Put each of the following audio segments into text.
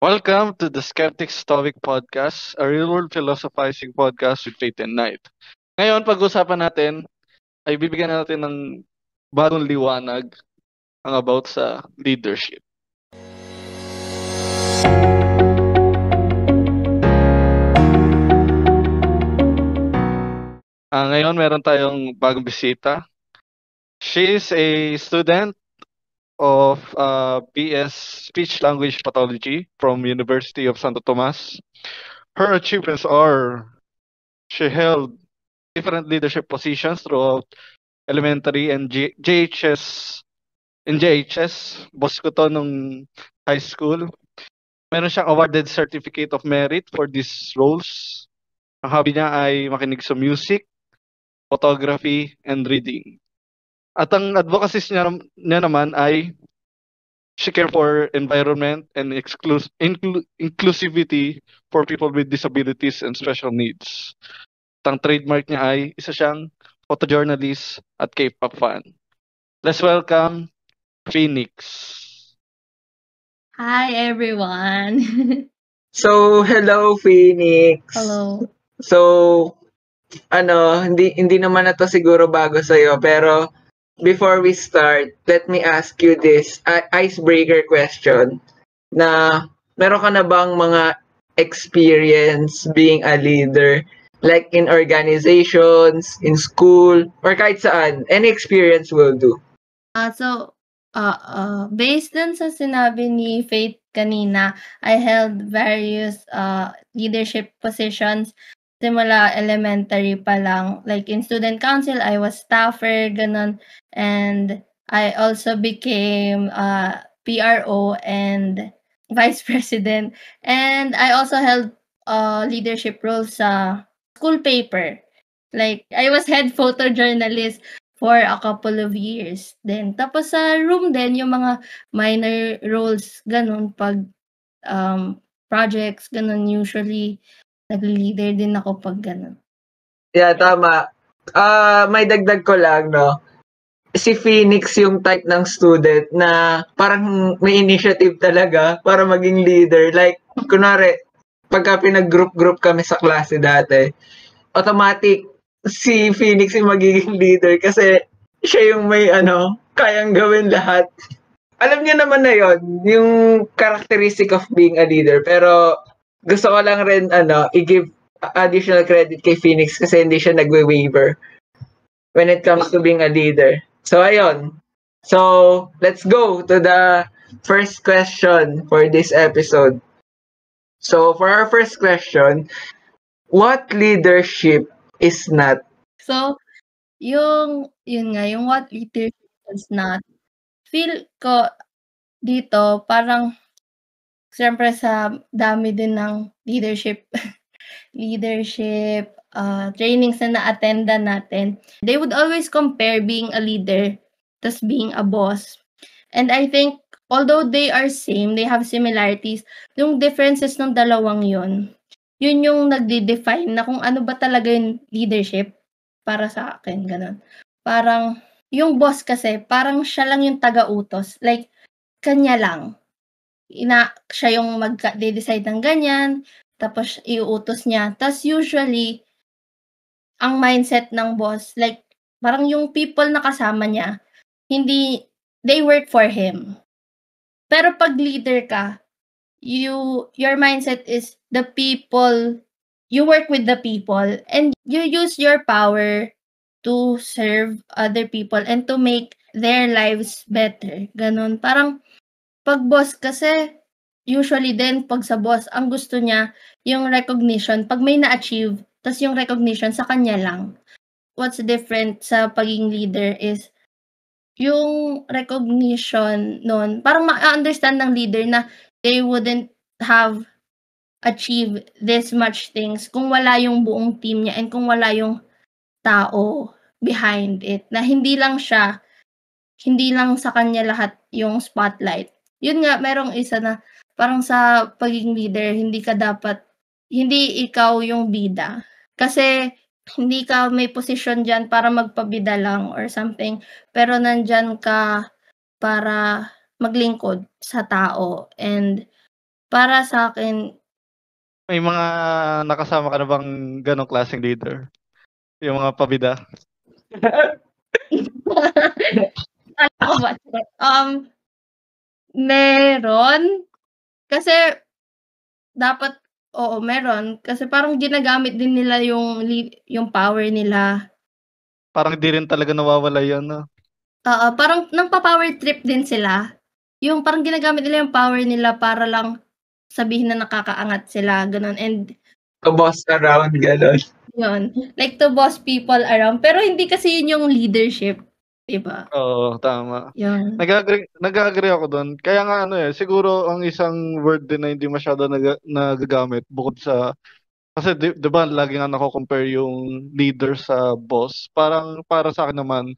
Welcome to the Skeptic Stoic Podcast, a real-world philosophizing podcast with Faith and Night. Ngayon, pag-usapan natin ay bibigyan natin ng bagong liwanag ang about sa leadership. Ah, ngayon, meron tayong bagong bisita. She is a student of uh, BS Speech Language Pathology from University of Santo Tomas. Her achievements are she held different leadership positions throughout elementary and G- JHS in JHS. Boss ko to nung high school. Meron siyang awarded certificate of merit for these roles. Ang hobby niya ay makinig sa music, photography, and reading. At ang advocacies niya, niya naman ay she care for environment and exclus- inclu- inclusivity for people with disabilities and special needs. At ang trademark niya ay isa siyang photojournalist at K-pop fan. Let's welcome Phoenix. Hi everyone. So, hello Phoenix. Hello. So, ano, hindi hindi naman na to siguro bago sa pero before we start, let me ask you this icebreaker question na meron ka na bang mga experience being a leader like in organizations, in school, or kahit saan? Any experience will do. Uh, so, uh, uh, based dun sa sinabi ni Faith kanina, I held various uh, leadership positions simula elementary pa lang. Like in student council, I was staffer, ganun. And I also became uh, PRO and vice president. And I also held uh, leadership roles sa school paper. Like, I was head photojournalist for a couple of years. Then, tapos sa room din, yung mga minor roles, ganun, pag um, projects, ganun, usually, Nag-leader din ako pag gano'n. Yeah, tama. Uh, may dagdag ko lang, no? Si Phoenix yung type ng student na parang may initiative talaga para maging leader. Like, kunwari, pagka pinag-group-group kami sa klase dati, automatic si Phoenix yung magiging leader kasi siya yung may ano, kayang gawin lahat. Alam niya naman na yon yung characteristic of being a leader. Pero gusto ko lang rin ano, i-give additional credit kay Phoenix kasi hindi siya nagwe-waiver when it comes to being a leader. So ayun. So let's go to the first question for this episode. So for our first question, what leadership is not? So yung yun nga, yung what leadership is not. Feel ko dito parang Siyempre sa dami din ng leadership leadership, uh, trainings na na-attendan natin, they would always compare being a leader tas being a boss. And I think although they are same, they have similarities, yung differences ng dalawang yun, yun yung nagde-define na kung ano ba talaga yung leadership para sa akin, ganun. Parang, yung boss kasi, parang siya lang yung taga-utos. Like, kanya lang ina siya yung mag-decide ng ganyan, tapos iuutos niya. Tapos usually, ang mindset ng boss, like, parang yung people na kasama niya, hindi, they work for him. Pero pag leader ka, you, your mindset is the people, you work with the people, and you use your power to serve other people and to make their lives better. Ganon. Parang, pag boss kasi, usually din 'pag sa boss ang gusto niya yung recognition 'pag may na-achieve, tas yung recognition sa kanya lang. What's different sa pagiging leader is yung recognition nun, parang ma-understand ng leader na they wouldn't have achieved this much things kung wala yung buong team niya and kung wala yung tao behind it. Na hindi lang siya, hindi lang sa kanya lahat yung spotlight yun nga, merong isa na parang sa pagiging leader, hindi ka dapat, hindi ikaw yung bida. Kasi hindi ka may position dyan para magpabida lang or something. Pero nandyan ka para maglingkod sa tao and Para sa akin, May mga nakasama ka na bang ganong klaseng leader? Yung mga pabida? Ba? Um, meron. Kasi, dapat, oo, meron. Kasi parang ginagamit din nila yung, li- yung power nila. Parang di rin talaga nawawala yun, no? Oo, parang nang power trip din sila. Yung parang ginagamit nila yung power nila para lang sabihin na nakakaangat sila, ganun. And To boss around, gano'n. yun, like to boss people around. Pero hindi kasi yun yung leadership. Diba? Oo, tama. Yun. Nag-agree, nag-agree ako doon. Kaya nga ano eh, siguro ang isang word din na hindi masyado nag nagagamit bukod sa kasi di, di ba lagi nga nako-compare yung leader sa boss. Parang para sa akin naman,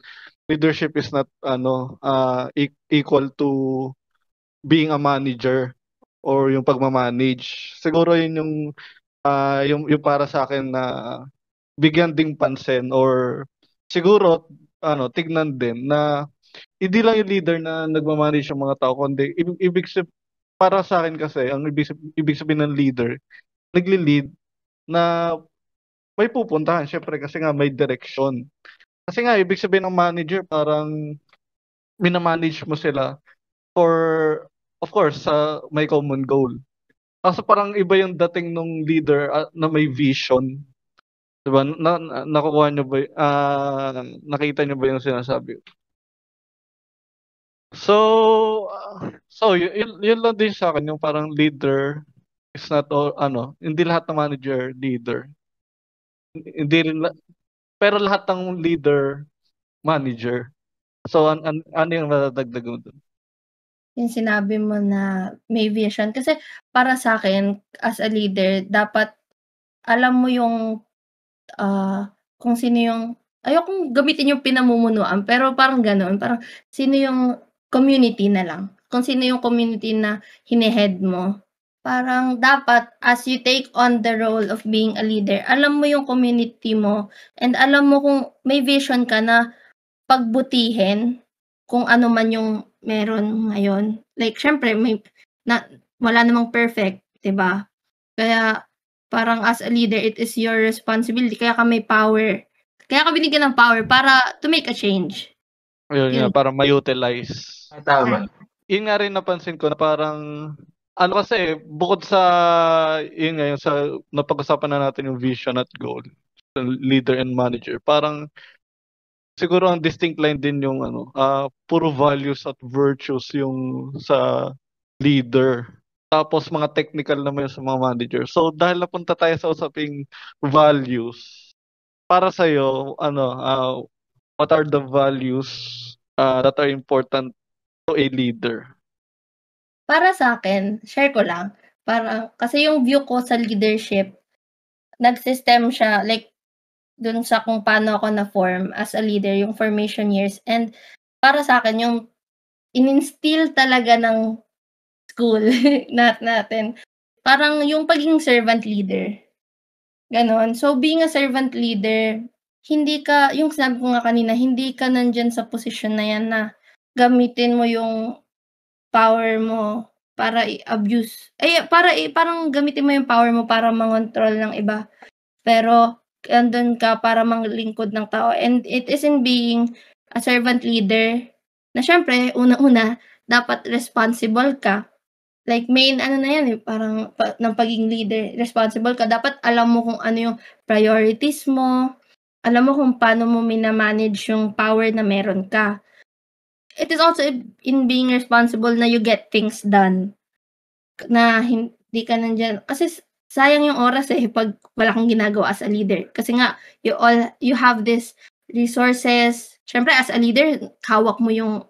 leadership is not ano uh, equal to being a manager or yung pagmamanage. Siguro yun yung uh, yung, yung para sa akin na bigyan ding pansin or siguro ano tignan din na hindi lang yung leader na nagmamanage yung mga tao kundi ibig, ibig para sa akin kasi ang ibig, ibig sabihin ng leader nagli-lead na may pupuntahan syempre kasi nga may direction kasi nga ibig sabihin ng manager parang minamanage mo sila for of course sa uh, may common goal Kaso parang iba yung dating nung leader uh, na may vision. 'Di ba? Na, na, nakukuha niyo ba uh, nakita niyo ba yung sinasabi? So uh, so yun, yun lang din sa akin yung parang leader is not all ano, hindi lahat ng manager leader. Hindi rin pero lahat ng leader manager. So an, an, ano yung madadagdag mo doon? Yung sinabi mo na may vision. Kasi para sa akin as a leader, dapat alam mo yung, ah, kung sino yung ayokong gamitin yung pinamumunuan, pero parang gano'n. Parang sino yung community na lang. Kung sino yung community na hine-head mo. Parang dapat as you take on the role of being a leader, alam mo yung community mo and alam mo kung may vision ka na pagbutihin kung ano man yung meron ngayon. Like syempre may na wala namang perfect, 'di ba? Kaya parang as a leader, it is your responsibility. Kaya ka may power. Kaya ka binigyan ng power para to make a change. Ayun nga, para ma-utilize. Tama. Yun nga rin napansin ko na parang ano kasi bukod sa yun nga yung sa napag-usapan na natin yung vision at goal leader and manager parang siguro ang distinct line din yung ano, uh, puro values at virtues yung sa leader. Tapos mga technical naman sa mga manager. So dahil napunta tayo sa usaping values, para sa iyo, ano, uh, what are the values uh, that are important to a leader? Para sa akin, share ko lang. Para kasi yung view ko sa leadership, nag-system siya like dun sa kung paano ako na-form as a leader, yung formation years. And para sa akin, yung in-instill talaga ng school nat natin, parang yung pagiging servant leader. Ganon. So, being a servant leader, hindi ka, yung sinabi ko nga kanina, hindi ka nandyan sa posisyon na yan na gamitin mo yung power mo para i-abuse. Eh, para, eh, parang gamitin mo yung power mo para mangontrol ng iba. Pero, andun ka para manglingkod ng tao. And it is in being a servant leader na syempre, una-una, dapat responsible ka. Like main ano na yan eh, parang pa, ng pagiging leader, responsible ka. Dapat alam mo kung ano yung priorities mo, alam mo kung paano mo minamanage yung power na meron ka. It is also in being responsible na you get things done. Na hindi ka nandyan. Kasi sayang yung oras eh pag wala kang ginagawa as a leader. Kasi nga, you all, you have this resources. Syempre, as a leader, hawak mo yung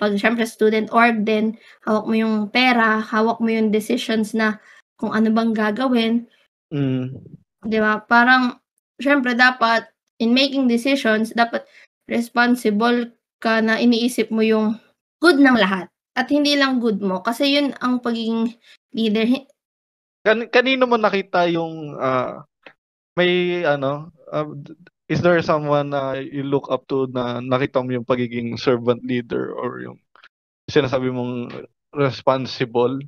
pag syempre student org din, hawak mo yung pera, hawak mo yung decisions na kung ano bang gagawin. Mm. 'Di ba? Parang syempre dapat in making decisions, dapat responsible ka na iniisip mo yung good ng lahat at hindi lang good mo kasi yun ang pagiging leader Kan kanino mo nakita yung uh, may ano uh, is there someone na you look up to na nakita mo yung pagiging servant leader or yung sinasabi mong responsible?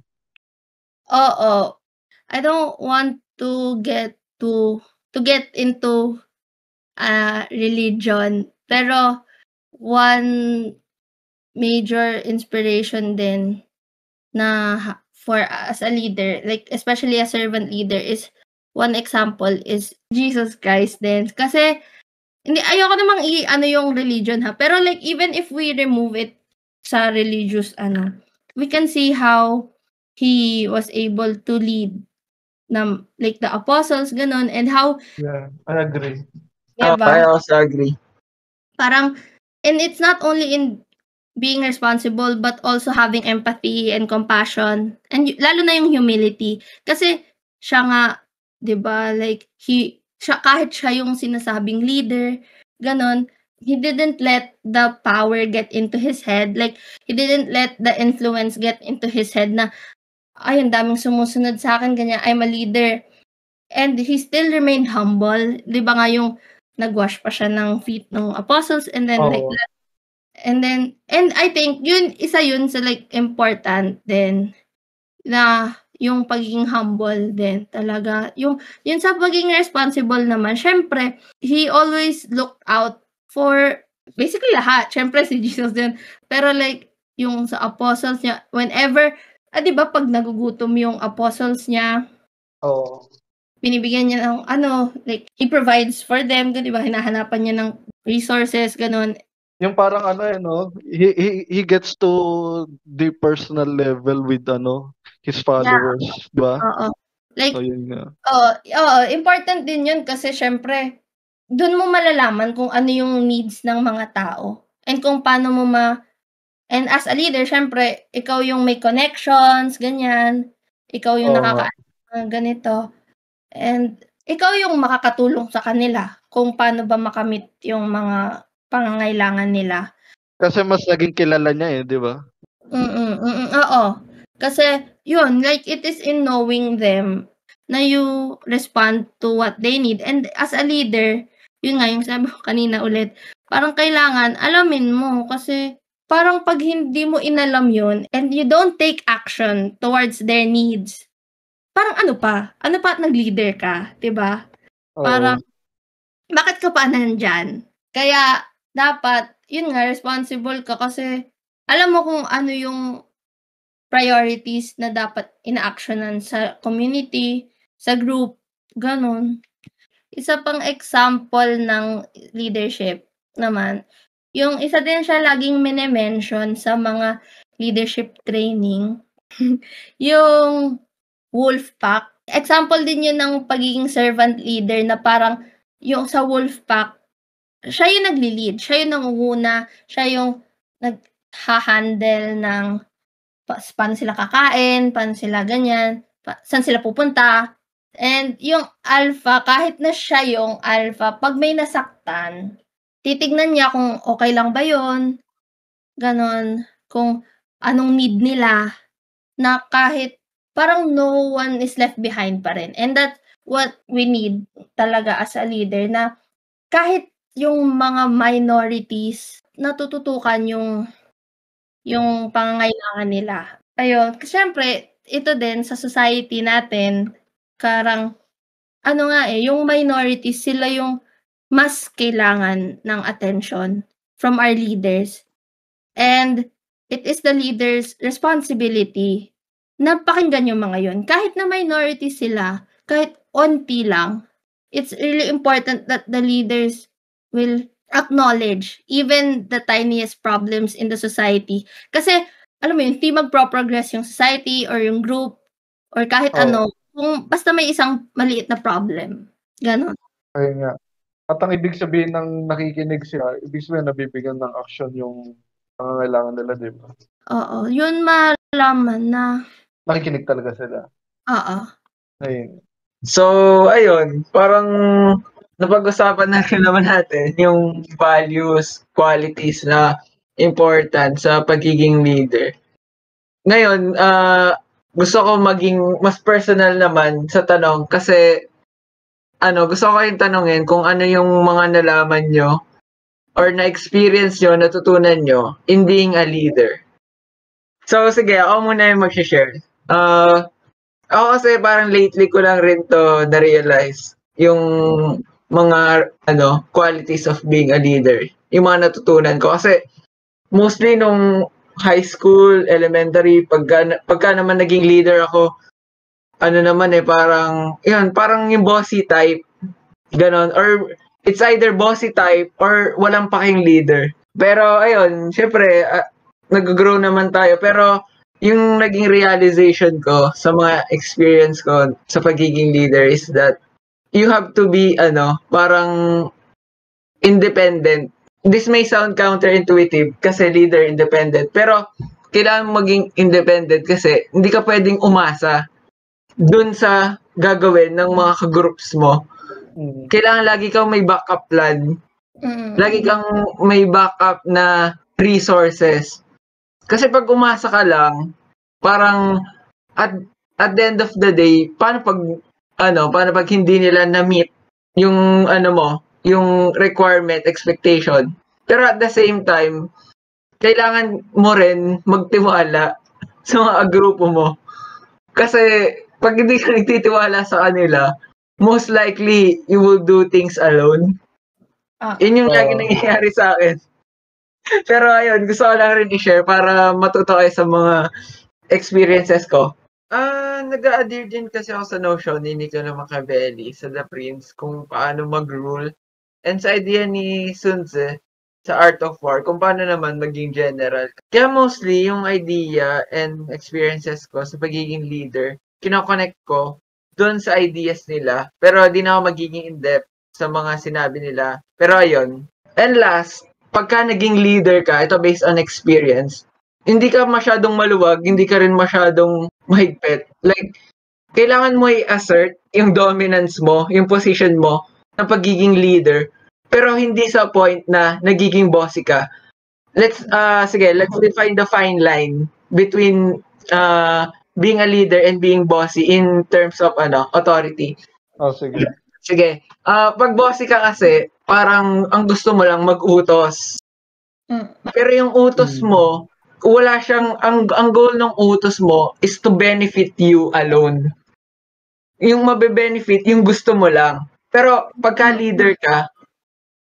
Oo. I don't want to get to to get into uh, religion. Pero one major inspiration din na for as a leader, like especially a servant leader is one example is Jesus Christ din. Kasi hindi ayoko namang i ano yung religion ha, pero like even if we remove it sa religious ano, we can see how he was able to lead na like the apostles ganon and how Yeah, I agree. Oh, diba? I also agree. parang and it's not only in being responsible but also having empathy and compassion and y- lalo na yung humility kasi siya nga 'di ba like he siya kahit siya yung sinasabing leader ganon he didn't let the power get into his head. Like he didn't let the influence get into his head na ay ang daming sumusunod sa akin ganyan I'm a leader. And he still remained humble. 'di ba nga yung nagwash pa siya ng feet ng apostles and then like Oo. and then and I think yun isa yun sa like important din na yung pagiging humble din talaga yung yun sa pagiging responsible naman syempre he always looked out for basically lahat syempre si Jesus din pero like yung sa apostles niya whenever ah, di ba pag nagugutom yung apostles niya Oo. binibigyan niya ng ano, like, he provides for them, di ba? Hinahanapan niya ng resources, ganun. Yung parang ano eh, no? He, he, he gets to the personal level with ano, his followers, di ba? Oo. Like, So yun nga. oo, oo, important din yun kasi syempre, doon mo malalaman kung ano yung needs ng mga tao. And kung paano mo ma... And as a leader, syempre, ikaw yung may connections, ganyan. Ikaw yung Oo nakaka... ganito. And ikaw yung makakatulong sa kanila kung paano ba makamit yung mga pangangailangan nila. Kasi mas naging kilala niya eh, di ba? Mm, mm, oo. Kasi yun, like it is in knowing them na you respond to what they need. And as a leader, yun nga yung sabi ko kanina ulit, parang kailangan alamin mo kasi parang pag hindi mo inalam yun and you don't take action towards their needs, parang ano pa? Ano pa at nag-leader ka? 'di ba? Oo. Parang, bakit ka pa nandyan? Kaya, dapat, yun nga, responsible ka kasi, alam mo kung ano yung priorities na dapat ina-actionan sa community, sa group, ganun. Isa pang example ng leadership naman, yung isa din siya laging minimension sa mga leadership training, yung wolf pack. Example din yun ng pagiging servant leader na parang yung sa wolf pack, siya yung nagli-lead, siya yung nangunguna, siya yung nagha-handle ng pa, paano sila kakain, paano sila ganyan, pa, saan sila pupunta. And yung alpha, kahit na siya yung alpha, pag may nasaktan, titignan niya kung okay lang ba yon ganon, kung anong need nila, na kahit parang no one is left behind pa rin. And that's what we need talaga as a leader na kahit yung mga minorities natututukan yung yung pangangailangan nila. Ayun, syempre ito din sa society natin karang ano nga eh, yung minorities sila yung mas kailangan ng attention from our leaders. And it is the leader's responsibility na pakinggan yung mga yun. Kahit na minority sila, kahit onti lang, it's really important that the leaders will acknowledge even the tiniest problems in the society. Kasi, alam mo yun, hindi magpro-progress yung society or yung group or kahit Oo. ano, kung basta may isang maliit na problem. Ganon. Ayun nga. At ang ibig sabihin ng nakikinig siya, ibig sabihin nabibigyan ng action yung pangangailangan nila, di ba? Oo. Yun malaman na, Nakikinig talaga sila. oo. Ayun. So, ayun, parang napag-usapan na rin naman natin yung values, qualities na important sa pagiging leader. Ngayon, ah, gusto ko maging mas personal naman sa tanong kasi ano, gusto ko kayong tanongin kung ano yung mga nalaman nyo or na-experience nyo, natutunan nyo in being a leader. So, sige, ako muna yung mag-share. Ah, Ako kasi parang lately ko lang rin to na-realize yung mga ano qualities of being a leader. Yung mga natutunan ko kasi mostly nung high school, elementary, pagka, pagka naman naging leader ako, ano naman eh, parang, yun, parang yung bossy type, ganon, or it's either bossy type or walang paking leader. Pero, ayun, syempre, uh, nag-grow naman tayo, pero yung naging realization ko sa mga experience ko sa pagiging leader is that you have to be, ano, parang independent this may sound counterintuitive kasi leader independent. Pero kailangan maging independent kasi hindi ka pwedeng umasa dun sa gagawin ng mga ka-groups mo. Mm. Kailangan lagi kang may backup plan. Mm. Lagi kang may backup na resources. Kasi pag umasa ka lang, parang at at the end of the day, paano pag ano, paano pag hindi nila na-meet yung ano mo, yung requirement, expectation. Pero at the same time, kailangan mo rin magtiwala sa mga grupo mo. Kasi pag hindi ka nagtitiwala sa kanila, most likely you will do things alone. Ah, Yun yung oh. lagi nangyayari sa akin. Pero ayun, gusto ko lang rin i-share para matuto kayo sa mga experiences ko. Ah, nag-adhere din kasi ako sa notion ni Nicola Machiavelli sa The Prince kung paano mag-rule And sa idea ni Sun Tzu, sa Art of War, kung paano naman maging general. Kaya mostly, yung idea and experiences ko sa pagiging leader, kinoconnect ko doon sa ideas nila. Pero di na ako magiging in-depth sa mga sinabi nila. Pero ayun. And last, pagka naging leader ka, ito based on experience, hindi ka masyadong maluwag, hindi ka rin masyadong mahigpit. Like, kailangan mo i-assert yung dominance mo, yung position mo, ng pagiging leader, pero hindi sa point na nagiging bossy ka. Let's, uh, sige, let's define the fine line between uh, being a leader and being bossy in terms of ano authority. Oh, sige. Sige. Uh, pag bossy ka kasi, parang ang gusto mo lang mag-utos. Hmm. Pero yung utos hmm. mo, wala siyang, ang, ang goal ng utos mo is to benefit you alone. Yung mabe-benefit, yung gusto mo lang. Pero pagka leader ka,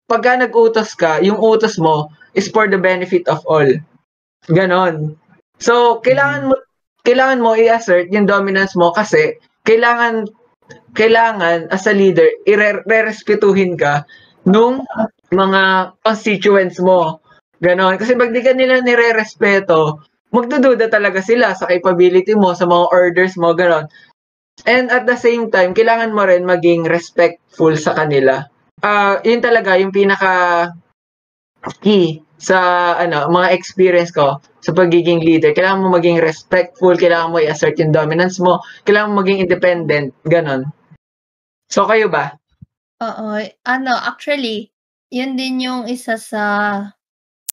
pagka nag-utos ka, yung utos mo is for the benefit of all. Ganon. So, kailangan mo kailangan mo i-assert yung dominance mo kasi kailangan kailangan as a leader irerespetuhin ka nung mga constituents mo. Ganon. Kasi pag di ka nila nire-respeto, magdududa talaga sila sa capability mo, sa mga orders mo, ganon. And at the same time, kailangan mo rin maging respectful sa kanila. Uh, yun talaga yung pinaka key sa ano mga experience ko sa pagiging leader. Kailangan mo maging respectful, kailangan mo i-assert yung dominance mo, kailangan mo maging independent, ganon. So kayo ba? Oo, ano, actually, yun din yung isa sa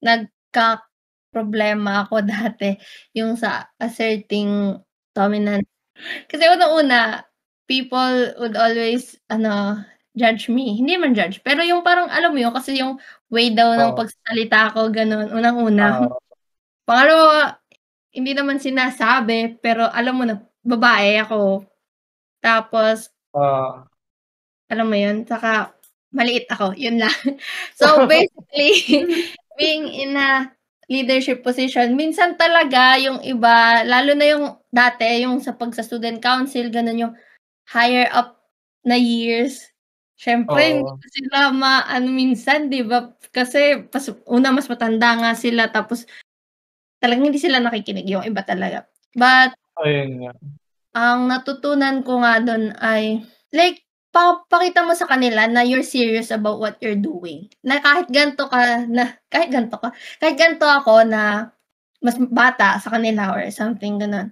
nagka problema ako dati, yung sa asserting dominance kasi unang-una, people would always ano, judge me. Hindi man judge, pero yung parang alam mo yun, kasi yung way daw ng oh. pagsasalita ko, gano'n, unang-una. Oh. Pangalawa, hindi naman sinasabi, pero alam mo na, babae ako. Tapos, uh. alam mo yun, saka maliit ako, yun lang. so, basically, being in a leadership position, minsan talaga yung iba, lalo na yung dati, yung sa pag sa student council, ganun yung higher up na years. Siyempre, hindi sila ma, ano minsan, di ba? Kasi, pas, una, mas matanda nga sila, tapos, talagang hindi sila nakikinig yung iba talaga. But, Ayun nga. ang natutunan ko nga doon ay, like, papakita mo sa kanila na you're serious about what you're doing. Na kahit ganto ka, na kahit ganto ka, kahit ganto ako na mas bata sa kanila or something ganun.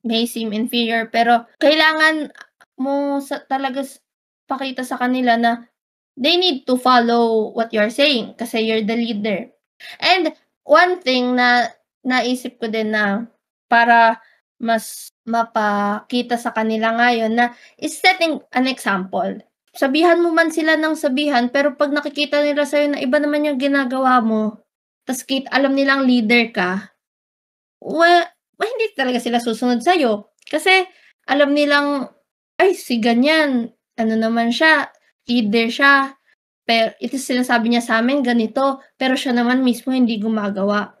May seem inferior, pero kailangan mo sa, talaga pakita sa kanila na they need to follow what you're saying kasi you're the leader. And one thing na naisip ko din na para mas mapakita sa kanila ngayon na is setting an example. Sabihan mo man sila ng sabihan, pero pag nakikita nila sa'yo na iba naman yung ginagawa mo, tas kit alam nilang leader ka, well, well, hindi talaga sila susunod sa'yo. Kasi, alam nilang, ay, si ganyan, ano naman siya, leader siya, pero ito sinasabi niya sa amin, ganito, pero siya naman mismo hindi gumagawa.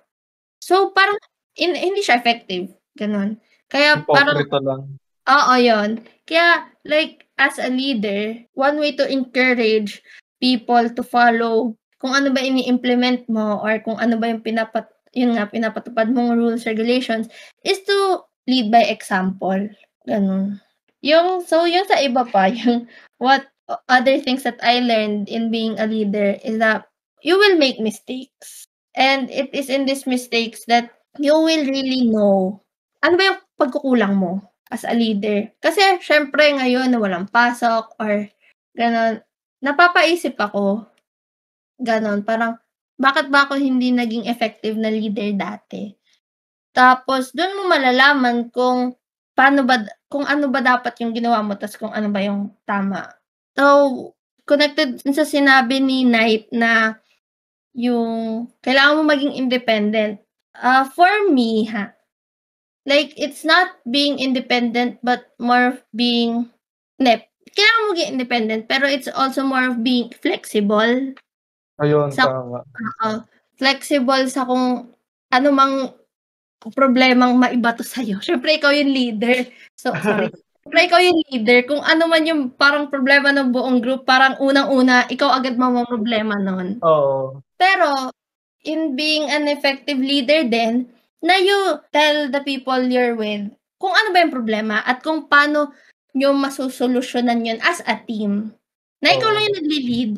So, parang, in, hindi siya effective. Ganon. Kaya, parang, Hipokrito lang. Oo, yun. Kaya, like, as a leader, one way to encourage people to follow kung ano ba ini-implement mo or kung ano ba yung pinapat yun nga, pinapatupad mong rules, regulations, is to lead by example. Ganun. Yung, so, yung sa iba pa, yung what other things that I learned in being a leader is that you will make mistakes. And it is in these mistakes that you will really know ano ba yung pagkukulang mo as a leader. Kasi, syempre, ngayon na walang pasok or gano'n, napapaisip ako, gano'n, parang, bakit ba ako hindi naging effective na leader dati? Tapos, doon mo malalaman kung paano ba, kung ano ba dapat yung ginawa mo, tapos kung ano ba yung tama. So, connected sa sinabi ni Knight na yung kailangan mo maging independent. Uh, for me, ha, like, it's not being independent, but more of being, ne, kailangan mo maging independent, pero it's also more of being flexible. Ayun, Sa- tama. Oo. flexible sa kung ano mang problemang maibato sa'yo. Siyempre, ikaw yung leader. So, sorry. Siyempre, ikaw yung leader. Kung ano man yung parang problema ng buong group, parang unang-una, ikaw agad problema nun. Oo. Pero, in being an effective leader din, na you tell the people you're with kung ano ba yung problema at kung paano nyo masusolusyonan yun as a team. Na ikaw Oo. lang yung nagli-lead.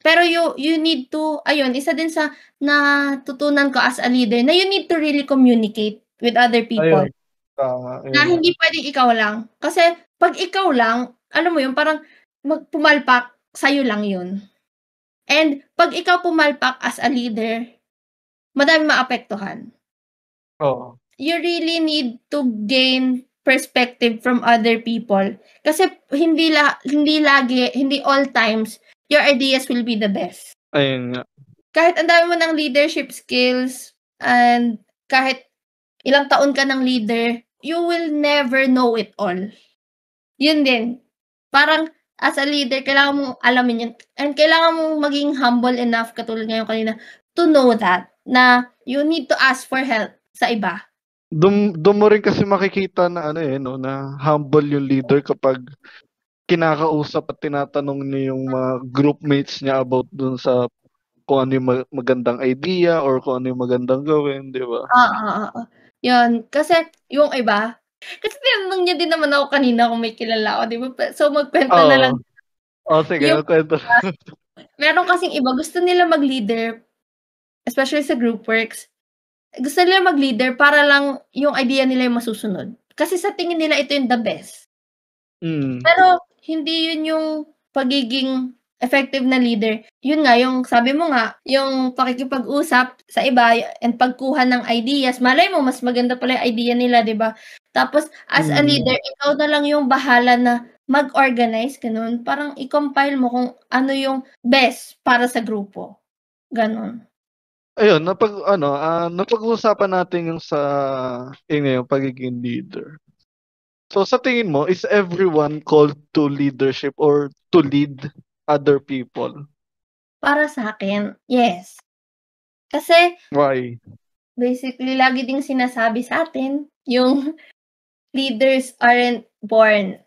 Pero you, you need to, ayun, isa din sa natutunan ko as a leader na you need to really communicate with other people. Ayun. Tama. Na Ayun. hindi pwedeng ikaw lang. Kasi pag ikaw lang, alam mo yun, parang magpumalpak, sa'yo lang yun. And pag ikaw pumalpak as a leader, madami maapektuhan. Oo. You really need to gain perspective from other people. Kasi hindi la hindi lagi, hindi all times your ideas will be the best. Ayun nga. Kahit ang dami mo ng leadership skills and kahit ilang taon ka ng leader, you will never know it all. Yun din. Parang as a leader, kailangan mong alamin yun. And kailangan mong maging humble enough, katulad ngayon kanina, to know that, na you need to ask for help sa iba. Dum, dum mo rin kasi makikita na ano eh, no, na humble yung leader kapag kinakausap at tinatanong niya yung mga groupmates niya about dun sa kung ano yung ma- magandang idea or kung ano yung magandang gawin, di ba? Oo, oo, oo. Yun. Kasi, yung iba, kasi tinanong niya din naman ako kanina kung may kilala ako, di ba? So, magkwento na lang. Oh, sige, Yung- kwento. Meron kasing iba, gusto nila mag-leader, especially sa group works, gusto nila mag-leader para lang yung idea nila yung masusunod. Kasi sa tingin nila, ito yung the best. Mm. Pero, hindi yun yung pagiging effective na leader. Yun nga, yung sabi mo nga, yung pakikipag-usap sa iba and pagkuha ng ideas, malay mo, mas maganda pala yung idea nila, di ba? Tapos, as a Mm. leader, ikaw na lang yung bahala na mag-organize, ganun. Parang i-compile mo kung ano yung best para sa grupo. Ganun. Ayun, napag ano, ah, napag-uusapan natin yung sa yun yung pagiging leader. So sa tingin mo, is everyone called to leadership or to lead other people? Para sa akin, yes. Kasi, Why? basically, lagi ding sinasabi sa atin, yung leaders aren't born.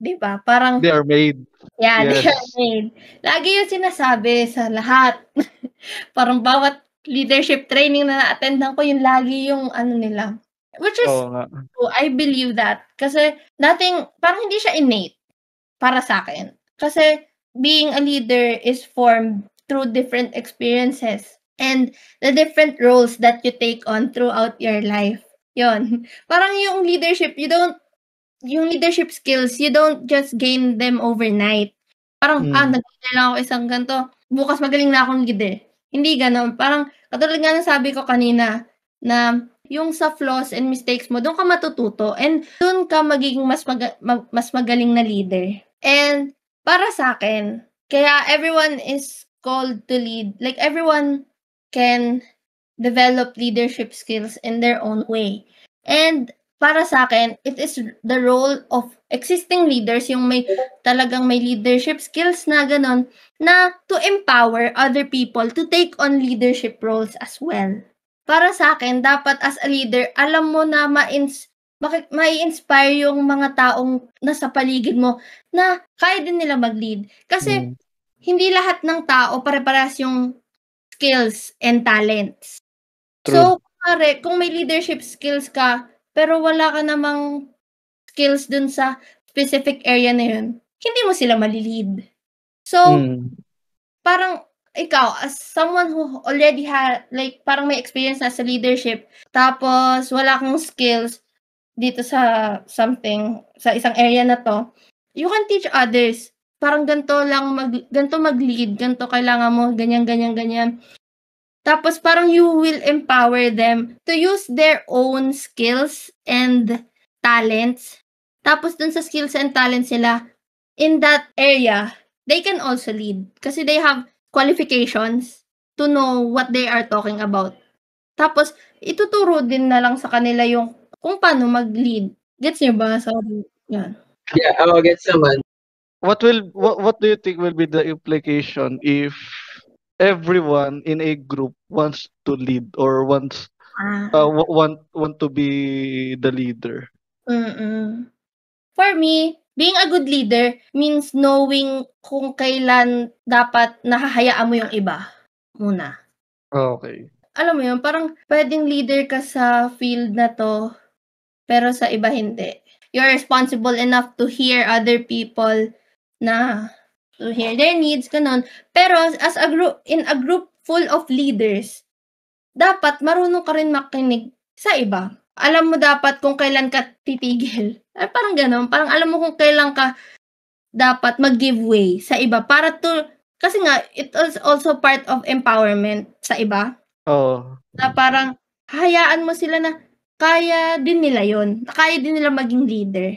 Di ba? Parang, They are made. yeah, they yes. are made. Lagi yung sinasabi sa lahat. Parang bawat leadership training na na-attendan ko, yung lagi yung ano nila. Which is, Oo nga. true. I believe that. Kasi, nothing, parang hindi siya innate para sa akin. Kasi, being a leader is formed through different experiences and the different roles that you take on throughout your life. Yon. Parang yung leadership, you don't, yung leadership skills, you don't just gain them overnight. Parang, Mm. ah, nag-leader lang ako isang ganito, bukas magaling na akong leader. Hindi ganon. Parang, katulad nga ng sabi ko kanina, na yung sa flaws and mistakes mo, doon ka matututo and doon ka magiging mas, mag- mas magaling na leader. And para sa akin, kaya everyone is called to lead. Like everyone can develop leadership skills in their own way. And para sa akin, it is the role of existing leaders, yung may talagang may leadership skills na ganon, na to empower other people to take on leadership roles as well. Para sa akin, dapat as a leader, alam mo na ma-ins bakit mai-inspire yung mga taong nasa paligid mo na kaya din nila mag-lead. Kasi Mm. hindi lahat ng tao pare-parehas yung skills and talents. True. So, pare, kung may leadership skills ka, pero wala ka namang skills dun sa specific area na yun, hindi mo sila malilid. So, Mm. parang ikaw, as someone who already had, like, parang may experience na sa leadership, tapos wala kang skills dito sa something, sa isang area na to, you can teach others. Parang ganito lang, mag, ganito mag-lead, ganito kailangan mo, ganyan, ganyan, ganyan. Tapos parang you will empower them to use their own skills and talents. Tapos dun sa skills and talents nila, in that area, they can also lead. Kasi they have qualifications to know what they are talking about. Tapos, ituturo din na lang sa kanila yung kung paano mag-lead. Gets niyo ba? Sorry. Yan. Yeah, oh, gets naman. What will what what do you think will be the implication if everyone in a group wants to lead or wants Ah. uh, wa- want want to be the leader? Mm-mm. For me, being a good leader means knowing kung kailan dapat nahahayaan mo yung iba muna. Okay. Alam mo yun, parang pwedeng leader ka sa field na to, pero sa iba hindi. You're responsible enough to hear other people na to hear their needs, ganun. Pero as a group, in a group full of leaders, dapat marunong ka rin makinig sa iba. Alam mo dapat kung kailan ka titigil. Ay, parang ganun. Parang alam mo kung kailan ka dapat mag-give way sa iba. Para to, kasi nga, it is also part of empowerment sa iba. Oh. Na parang, hayaan mo sila na kaya din nila yon Kaya din nila maging leader.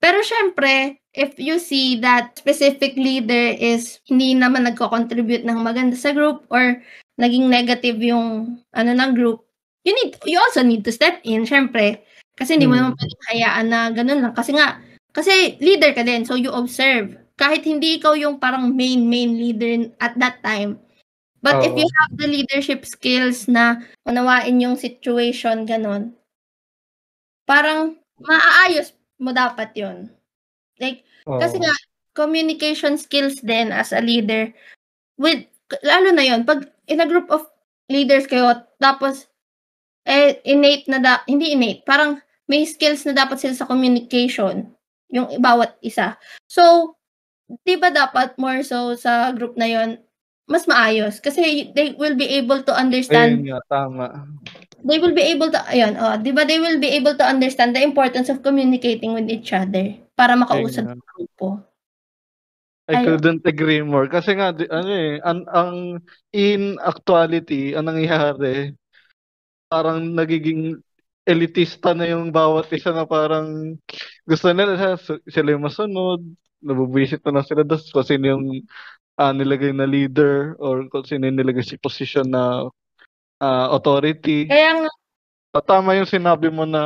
Pero syempre, if you see that specific leader is hindi naman nagko-contribute ng maganda sa group or naging negative yung ano ng group, you need you also need to step in syempre. Kasi hindi mo Hmm. naman pwedeng hayaan na ganun lang kasi nga kasi leader ka din so you observe. Kahit hindi ikaw yung parang main main leader at that time. But if Oo. you have the leadership skills na unawain yung situation ganun, parang maaayos mo dapat yon Like, oh. kasi nga, communication skills din as a leader, with, lalo na yon pag in a group of leaders kayo, tapos, eh, innate na, da, hindi innate, parang may skills na dapat sila sa communication, yung bawat isa. So, di ba dapat more so sa group na yon mas maayos kasi they will be able to understand Ayun nga, tama. they will be able to ayun oh, 'di ba they will be able to understand the importance of communicating with each other para makausad ng grupo. I Ayun. couldn't agree more. Kasi nga, di- ano eh, ang, ang in actuality, ang nangyayari, parang nagiging elitista na yung bawat isa na parang gusto nila sa- sila yung masunod, nabubisit na lang sila doon kung sino yung ah, nilagay na leader or kung sino yung nilagay sa position na ah, authority. Kaya nga Ah, Tama yung sinabi mo na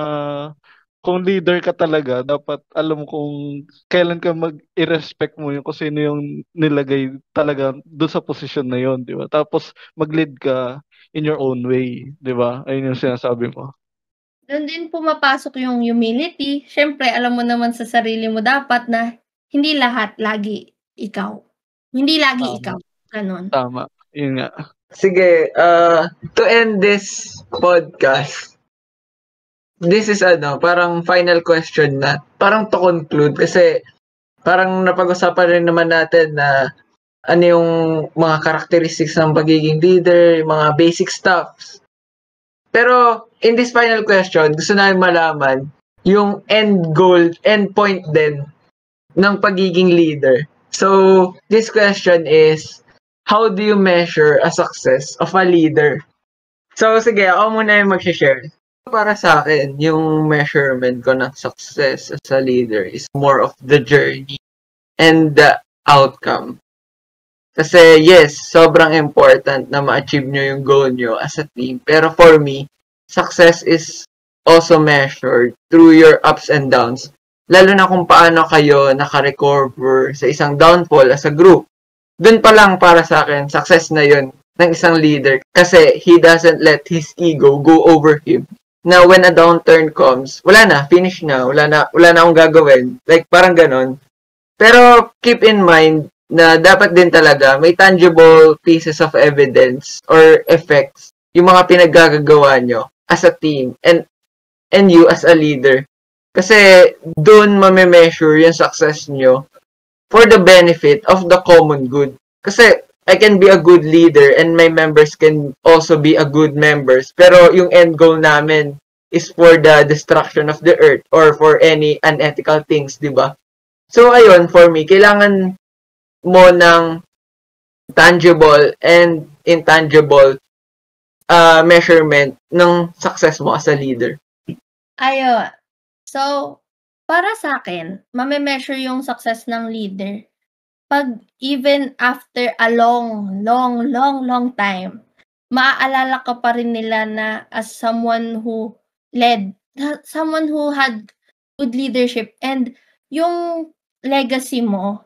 kung leader ka talaga, dapat alam mo kung kailan ka mag-i-respect mo yung kung sino yung nilagay talaga doon sa posisyon na yon, di ba? Tapos mag-lead ka in your own way, di ba? Ayun yung sinasabi mo. doon din pumapasok yung humility. Syempre, alam mo naman sa sarili mo dapat na hindi lahat lagi ikaw. Hindi lagi Tama. ikaw. Ganon. Tama. Yun nga. Sige, uh, to end this podcast, this is ano, parang final question na, parang to conclude kasi parang napag-usapan rin naman natin na ano yung mga characteristics ng pagiging leader, yung mga basic stuffs. Pero in this final question, gusto namin malaman yung end goal, end point din ng pagiging leader. So, this question is, how do you measure a success of a leader? So, sige, ako muna yung mag-share. Para sa akin, yung measurement ko ng success as a leader is more of the journey and the outcome. Kasi, yes, sobrang important na ma-achieve nyo yung goal nyo as a team. Pero for me, success is also measured through your ups and downs. Lalo na kung paano kayo nakarecover sa isang downfall as a group. Doon pa lang para sa akin, success na yon ng isang leader kasi he doesn't let his ego go over him. Now, when a downturn comes, wala na, finish na, wala na, wala na akong gagawin. Like, parang ganon. Pero, keep in mind na dapat din talaga may tangible pieces of evidence or effects yung mga pinaggagawa nyo as a team and and you as a leader. Kasi doon mame-measure yung success nyo for the benefit of the common good. Kasi I can be a good leader and my members can also be a good members. Pero yung end goal namin is for the destruction of the earth or for any unethical things, di ba? So ayun, for me, kailangan mo ng tangible and intangible uh, measurement ng success mo as a leader. Ayo. So, para sa akin, mame-measure yung success ng leader pag even after a long, long, long, long time, maaalala ka pa rin nila na as someone who led, someone who had good leadership and yung legacy mo,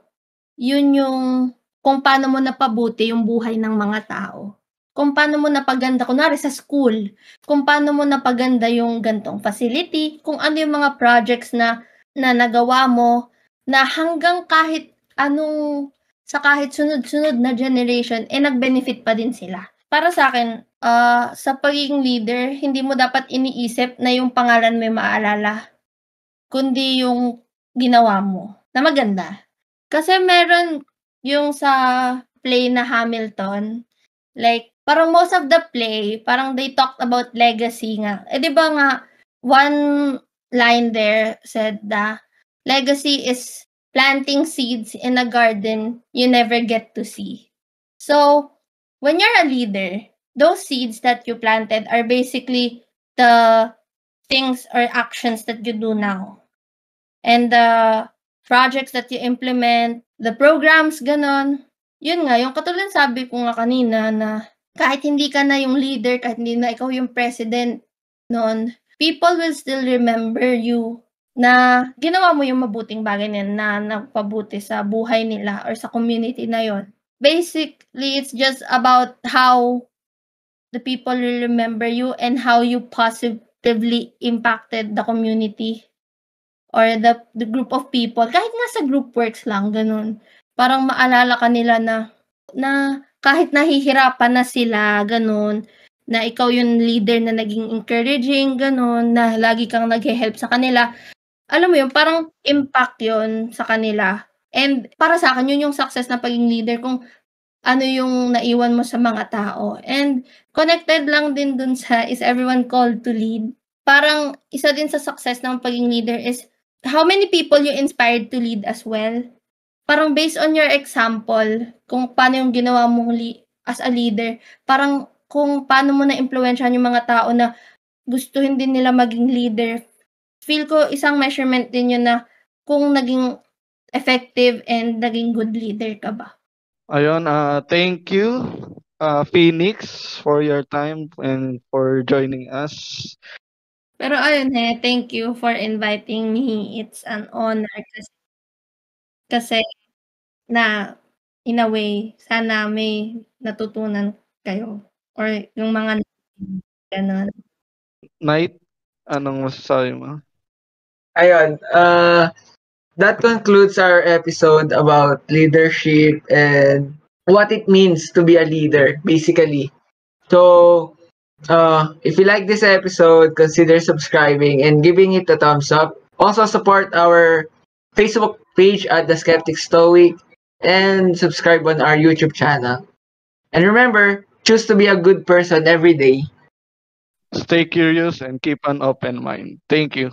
yun yung kung paano mo napabuti yung buhay ng mga tao. Kung paano mo napaganda, kunwari sa school, kung paano mo napaganda yung gantong facility, kung ano yung mga projects na, na nagawa mo, na hanggang kahit anong, sa kahit sunod-sunod na generation, eh nag-benefit pa din sila. Para sa akin, uh, sa pagiging leader, hindi mo dapat iniisip na yung pangalan may maalala, kundi yung ginawa mo na maganda. Kasi meron yung sa play na Hamilton, like, parang most of the play, parang they talked about legacy nga. Eh, di ba nga, one line there said that legacy is planting seeds in a garden you never get to see. So, when you're a leader, those seeds that you planted are basically the things or actions that you do now. And the projects that you implement, the programs, ganon. Yun nga, yung katulad sabi ko nga kanina na kahit hindi ka na yung leader, kahit hindi na ikaw yung president noon, people will still remember you na ginawa mo yung mabuting bagay na, na nagpabuti sa buhay nila or sa community na yon. Basically, it's just about how the people will remember you and how you positively impacted the community or the, the group of people. Kahit nga sa group works lang, ganun. Parang maalala ka nila na na kahit nahihirapan na sila, ganun, na ikaw yung leader na naging encouraging, ganun, na lagi kang nag-help sa kanila, alam mo yun, parang impact yon sa kanila. And para sa akin, yun yung success na pagiging leader kung ano yung naiwan mo sa mga tao. And connected lang din dun sa is everyone called to lead. Parang isa din sa success ng pagiging leader is how many people you inspired to lead as well parang based on your example, kung paano yung ginawa mo li- as a leader, parang kung paano mo na-impluensyahan yung mga tao na gustuhin din nila maging leader, feel ko isang measurement din yun na kung naging effective and naging good leader ka ba. Ayun, uh, thank you, uh, Phoenix, for your time and for joining us. Pero ayun eh, thank you for inviting me. It's an honor kasi kasi na in a way, sana may natutunan kayo or yung mga gano'n. Night, anong masasabi mo? Ayun, uh, that concludes our episode about leadership and what it means to be a leader, basically. So, uh, if you like this episode, consider subscribing and giving it a thumbs up. Also, support our Facebook page at The Skeptic Stoic and subscribe on our YouTube channel. And remember, choose to be a good person every day. Stay curious and keep an open mind. Thank you.